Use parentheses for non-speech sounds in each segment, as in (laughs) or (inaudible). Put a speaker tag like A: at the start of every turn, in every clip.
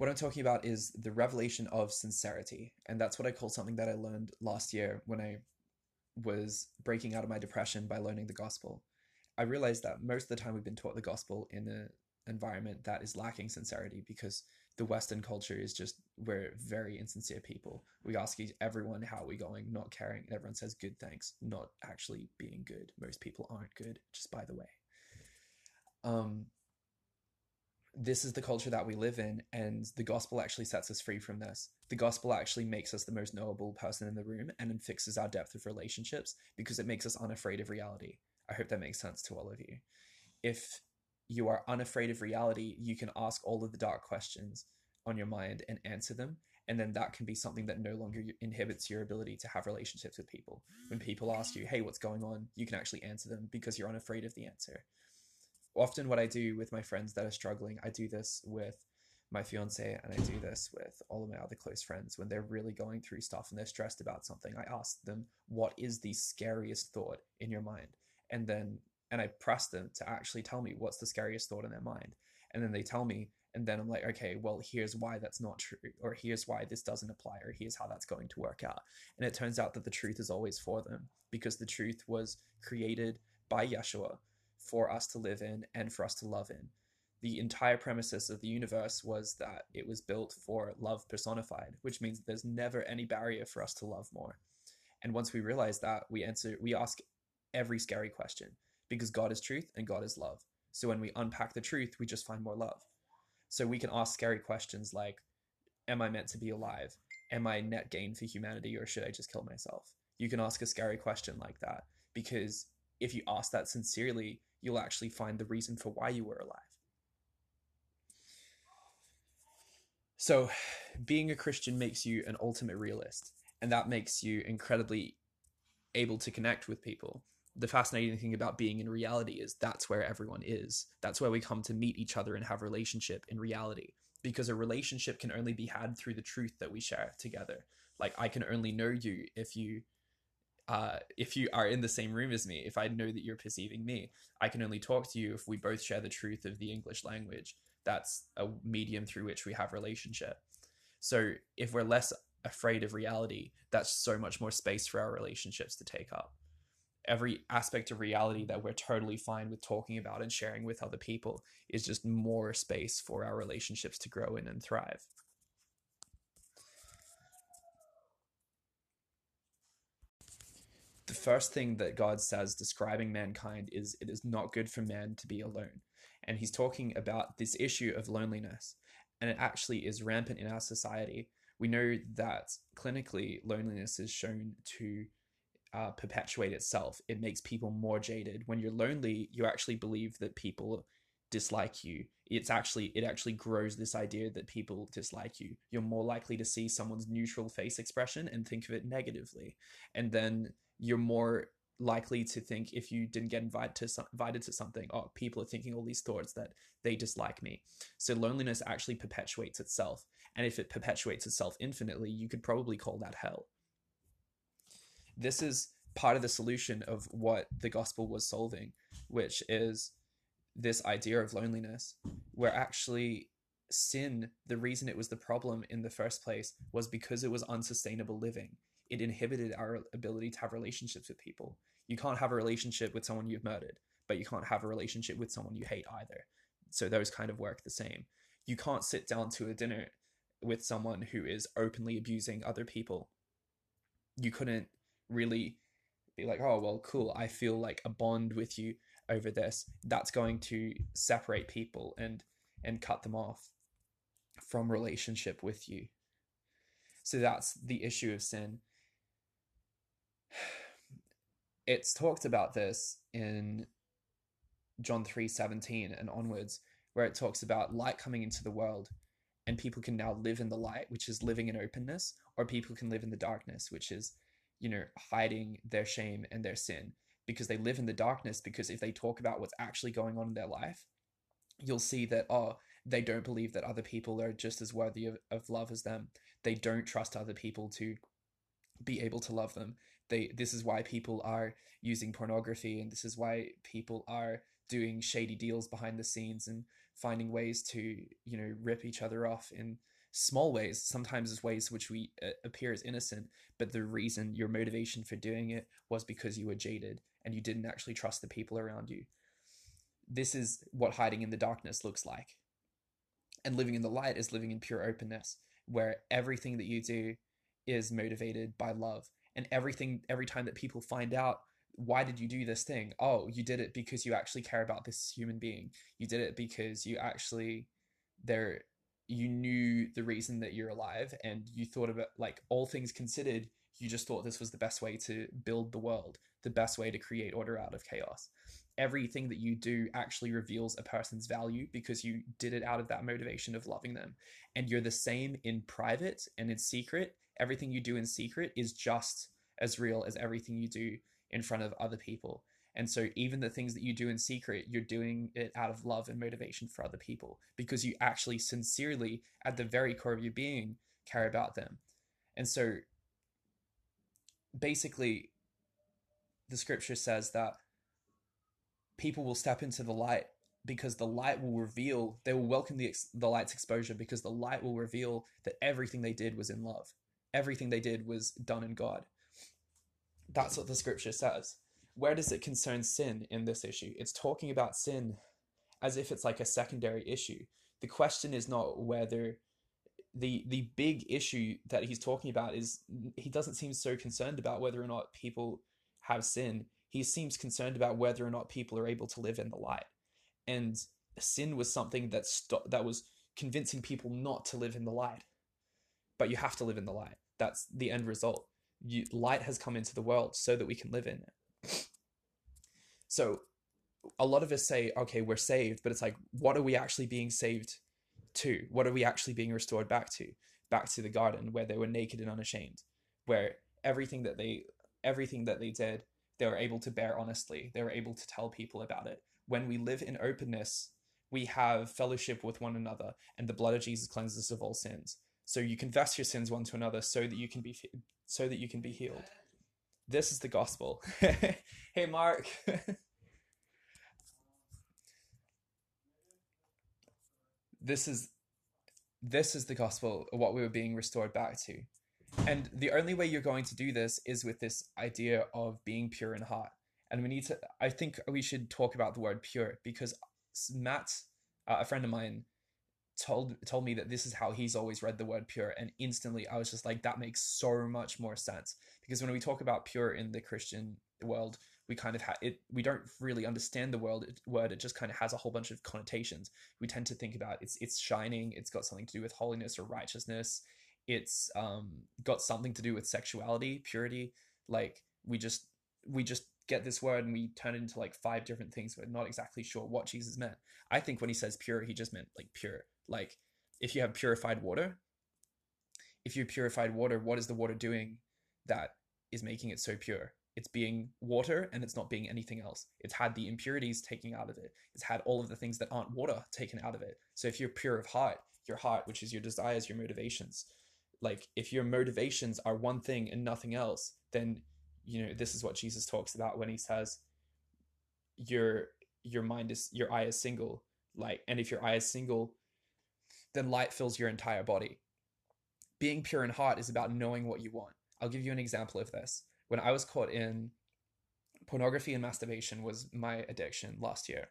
A: What I'm talking about is the revelation of sincerity. And that's what I call something that I learned last year when I was breaking out of my depression by learning the gospel. I realized that most of the time we've been taught the gospel in an environment that is lacking sincerity because the Western culture is just we're very insincere people. We ask everyone how are we going, not caring, and everyone says good thanks, not actually being good. Most people aren't good, just by the way. Um, this is the culture that we live in, and the gospel actually sets us free from this. The gospel actually makes us the most knowable person in the room and then fixes our depth of relationships because it makes us unafraid of reality. I hope that makes sense to all of you. If you are unafraid of reality, you can ask all of the dark questions on your mind and answer them. And then that can be something that no longer inhibits your ability to have relationships with people. When people ask you, hey, what's going on? You can actually answer them because you're unafraid of the answer often what I do with my friends that are struggling, I do this with my fiance and I do this with all of my other close friends when they're really going through stuff and they're stressed about something. I ask them, what is the scariest thought in your mind? And then, and I press them to actually tell me what's the scariest thought in their mind. And then they tell me, and then I'm like, okay, well, here's why that's not true, or here's why this doesn't apply, or here's how that's going to work out. And it turns out that the truth is always for them because the truth was created by Yeshua for us to live in and for us to love in. The entire premises of the universe was that it was built for love personified, which means there's never any barrier for us to love more. And once we realize that, we answer, we ask every scary question because God is truth and God is love. So when we unpack the truth, we just find more love. So we can ask scary questions like, Am I meant to be alive? Am I net gain for humanity or should I just kill myself? You can ask a scary question like that because if you ask that sincerely, you'll actually find the reason for why you were alive. So, being a Christian makes you an ultimate realist, and that makes you incredibly able to connect with people. The fascinating thing about being in reality is that's where everyone is. That's where we come to meet each other and have relationship in reality. Because a relationship can only be had through the truth that we share together. Like I can only know you if you uh, if you are in the same room as me, if I know that you're perceiving me, I can only talk to you if we both share the truth of the English language. That's a medium through which we have relationship. So if we're less afraid of reality, that's so much more space for our relationships to take up. Every aspect of reality that we're totally fine with talking about and sharing with other people is just more space for our relationships to grow in and thrive. The first thing that God says describing mankind is it is not good for man to be alone. And he's talking about this issue of loneliness. And it actually is rampant in our society. We know that clinically, loneliness is shown to uh, perpetuate itself. It makes people more jaded. When you're lonely, you actually believe that people dislike you. It's actually it actually grows this idea that people dislike you. You're more likely to see someone's neutral face expression and think of it negatively. And then you're more likely to think if you didn't get invited to some, invited to something oh people are thinking all these thoughts that they dislike me. So loneliness actually perpetuates itself and if it perpetuates itself infinitely you could probably call that hell. This is part of the solution of what the gospel was solving which is this idea of loneliness where actually sin the reason it was the problem in the first place was because it was unsustainable living it inhibited our ability to have relationships with people. You can't have a relationship with someone you've murdered, but you can't have a relationship with someone you hate either. So those kind of work the same. You can't sit down to a dinner with someone who is openly abusing other people. You couldn't really be like, oh, well, cool. I feel like a bond with you over this. That's going to separate people and and cut them off from relationship with you. So that's the issue of sin it's talked about this in John 3:17 and onwards where it talks about light coming into the world and people can now live in the light which is living in openness or people can live in the darkness which is you know hiding their shame and their sin. Because they live in the darkness because if they talk about what's actually going on in their life you'll see that oh they don't believe that other people are just as worthy of, of love as them. They don't trust other people to be able to love them they this is why people are using pornography and this is why people are doing shady deals behind the scenes and finding ways to you know rip each other off in small ways sometimes as ways which we uh, appear as innocent but the reason your motivation for doing it was because you were jaded and you didn't actually trust the people around you. This is what hiding in the darkness looks like. And living in the light is living in pure openness where everything that you do is motivated by love and everything every time that people find out why did you do this thing? Oh you did it because you actually care about this human being. You did it because you actually there you knew the reason that you're alive and you thought about like all things considered you just thought this was the best way to build the world the best way to create order out of chaos. Everything that you do actually reveals a person's value because you did it out of that motivation of loving them. And you're the same in private and in secret everything you do in secret is just as real as everything you do in front of other people. And so, even the things that you do in secret, you're doing it out of love and motivation for other people because you actually sincerely, at the very core of your being, care about them. And so, basically, the scripture says that people will step into the light because the light will reveal, they will welcome the, the light's exposure because the light will reveal that everything they did was in love. Everything they did was done in God. That's what the scripture says. Where does it concern sin in this issue? It's talking about sin as if it's like a secondary issue. The question is not whether the the big issue that he's talking about is he doesn't seem so concerned about whether or not people have sin. He seems concerned about whether or not people are able to live in the light. And sin was something that that was convincing people not to live in the light. But you have to live in the light. That's the end result you, light has come into the world so that we can live in it. (sniffs) So a lot of us say, okay, we're saved, but it's like, what are we actually being saved to? What are we actually being restored back to? Back to the garden where they were naked and unashamed, where everything that they everything that they did, they were able to bear honestly. They were able to tell people about it. When we live in openness, we have fellowship with one another, and the blood of Jesus cleanses us of all sins. So you confess your sins one to another so that you can be so that you can be healed. This is the gospel. (laughs) hey Mark. (laughs) this is this is the gospel what we were being restored back to. And the only way you're going to do this is with this idea of being pure in heart. And we need to I think we should talk about the word pure because Matt, uh, a friend of mine, told told me that this is how he's always read the word pure and instantly i was just like that makes so much more sense. Because when we talk about pure in the christian world we kind of have it we don't really understand the world word it just kind of has a whole bunch of connotations. We tend to think about it's it's shining it's got something to do with holiness or righteousness it's um got something to do with sexuality purity like we just we just get this word and we turn it into like five different things we're not exactly sure what jesus meant i think when he says pure he just meant like pure like if you have purified water, if you purified water, what is the water doing that is making it so pure? It's being water and it's not being anything else. It's had the impurities taken out of it. It's had all of the things that aren't water taken out of it. So if you're pure of heart, your heart, which is your desires, your motivations, like if your motivations are one thing and nothing else, then you know this is what Jesus talks about when he says your your mind is your eye is single like and if your eye is single then light fills your entire body. Being pure in heart is about knowing what you want. I'll give you an example of this. When I was caught in pornography and masturbation was my addiction last year.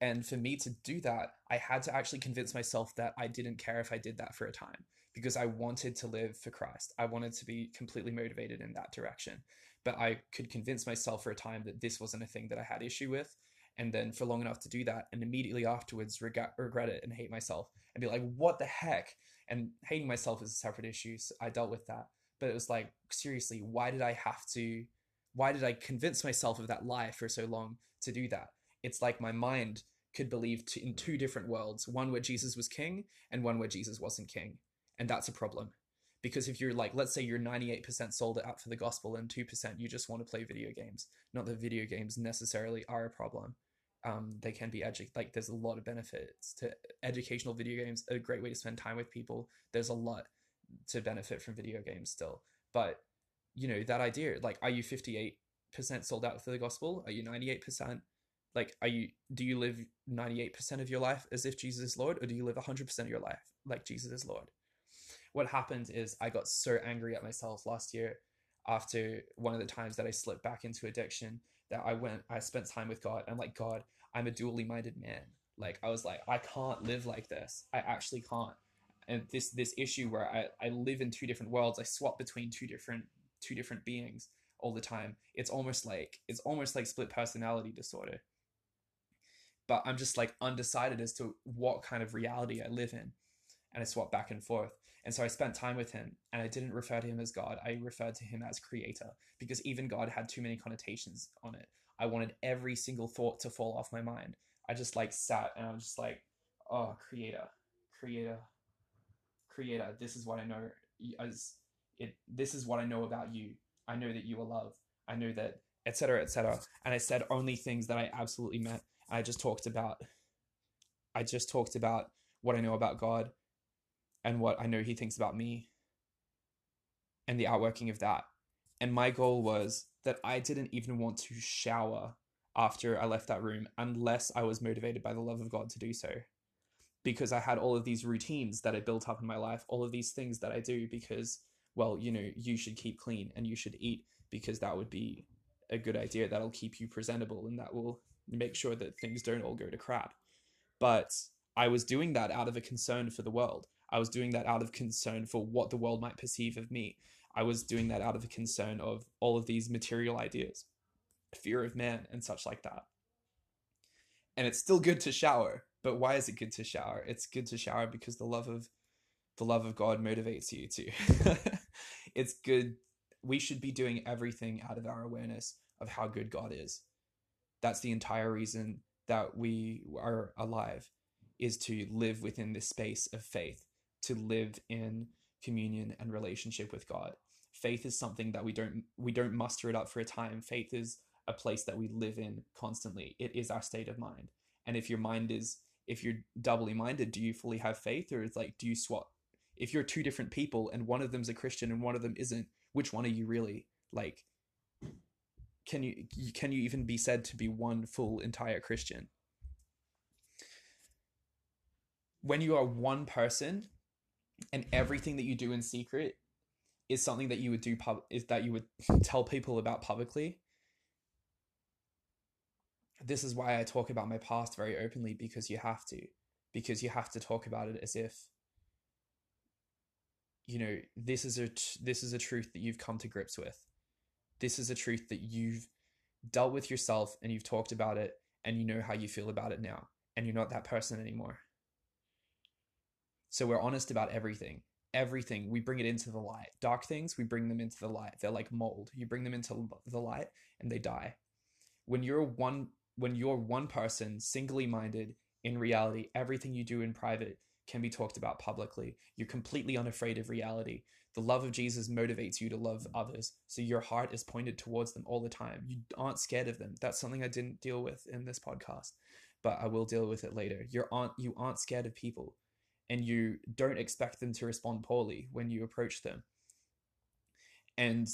A: And for me to do that, I had to actually convince myself that I didn't care if I did that for a time because I wanted to live for Christ. I wanted to be completely motivated in that direction. But I could convince myself for a time that this wasn't a thing that I had issue with and then for long enough to do that and immediately afterwards regret, regret it and hate myself and be like what the heck and hating myself is a separate issue so i dealt with that but it was like seriously why did i have to why did i convince myself of that lie for so long to do that it's like my mind could believe in two different worlds one where jesus was king and one where jesus wasn't king and that's a problem. Because if you're like let's say you're 98% sold out for the gospel and 2% you just want to play video games. Not that video games necessarily are a problem. Um, they can be edu- like there's a lot of benefits to educational video games a great way to spend time with people. There's a lot to benefit from video games still. But you know that idea like are you 58% sold out for the gospel? Are you 98% Like, are you do you live 98% of your life as if Jesus is Lord, or do you live 100% of your life like Jesus is Lord? What happened is I got so angry at myself last year after one of the times that I slipped back into addiction that I went, I spent time with God. I'm like, God, I'm a dually minded man. Like, I was like, I can't live like this. I actually can't. And this this issue where I, I live in two different worlds, I swap between two different two different beings all the time. It's almost like it's almost like split personality disorder but I'm just like undecided as to what kind of reality I live in. And I swapped back and forth. And so I spent time with him and I didn't refer to him as God. I referred to him as creator because even God had too many connotations on it. I wanted every single thought to fall off my mind. I just like sat and I'm just like, oh, creator, creator, creator. This is what I know as it. This is what I know about you. I know that you are love. I know that, etc., etc. And I said only things that I absolutely meant I just talked about I just talked about what I know about God and what I know he thinks about me and the outworking of that. And my goal was that I didn't even want to shower after I left that room unless I was motivated by the love of God to do so. Because I had all of these routines that I built up in my life, all of these things that I do because, well, you know, you should keep clean and you should eat because that would be a good idea. That'll keep you presentable and that will make sure that things don't all go to crap. But I was doing that out of a concern for the world. I was doing that out of concern for what the world might perceive of me. I was doing that out of a concern of all of these material ideas, fear of man, and such like that. And it's still good to shower, but why is it good to shower? It's good to shower because the love of the love of God motivates you to. (laughs) it's good. We should be doing everything out of our awareness of how good God is that's the entire reason that we are alive is to live within this space of faith to live in communion and relationship with god. Faith is something that we don't we don't muster it up for a time. Faith is a place that we live in constantly. It is our state of mind. And if your mind is if you're doubly minded do you fully have faith? Or it's like do you swap if you're two different people and one of them's a christian and one of them isn't which one are you really? Like can you can you even be said to be one full entire Christian? When you are one person and everything that you do in secret is something that you would do pub is that you would (laughs) tell people about publicly. This is why I talk about my past very openly because you have to because you have to talk about it as if you know this is a this is a truth that you've come to grips with this is a truth that you've dealt with yourself and you've talked about it and you know how you feel about it now and you're not that person anymore. So we're honest about everything. Everything, we bring it into the light. Dark things, we bring them into the light. They're like mold. You bring them into the light and they die. When you're one when you're one person, singly minded, in reality, everything you do in private can be talked about publicly. You're completely unafraid of reality. The love of Jesus motivates you to love others. So your heart is pointed towards them all the time. You aren't scared of them. That's something I didn't deal with in this podcast, but I will deal with it later. You aren't you aren't scared of people and you don't expect them to respond poorly when you approach them. And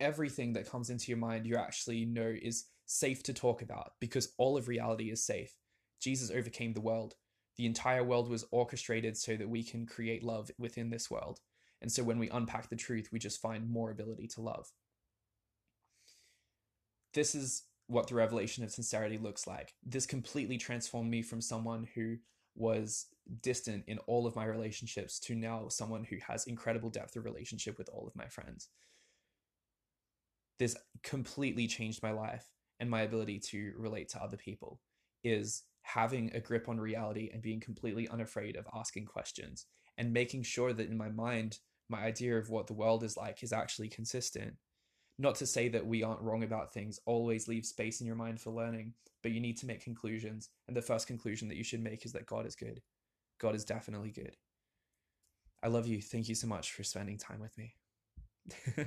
A: everything that comes into your mind you actually know is safe to talk about because all of reality is safe. Jesus overcame the world. The entire world was orchestrated so that we can create love within this world. And so when we unpack the truth, we just find more ability to love. This is what the revelation of sincerity looks like. This completely transformed me from someone who was distant in all of my relationships to now someone who has incredible depth of relationship with all of my friends. This completely changed my life and my ability to relate to other people is having a grip on reality and being completely unafraid of asking questions and making sure that in my mind my idea of what the world is like is actually consistent. Not to say that we aren't wrong about things, always leave space in your mind for learning, but you need to make conclusions. And the first conclusion that you should make is that God is good. God is definitely good. I love you. Thank you so much for spending time with me. (laughs)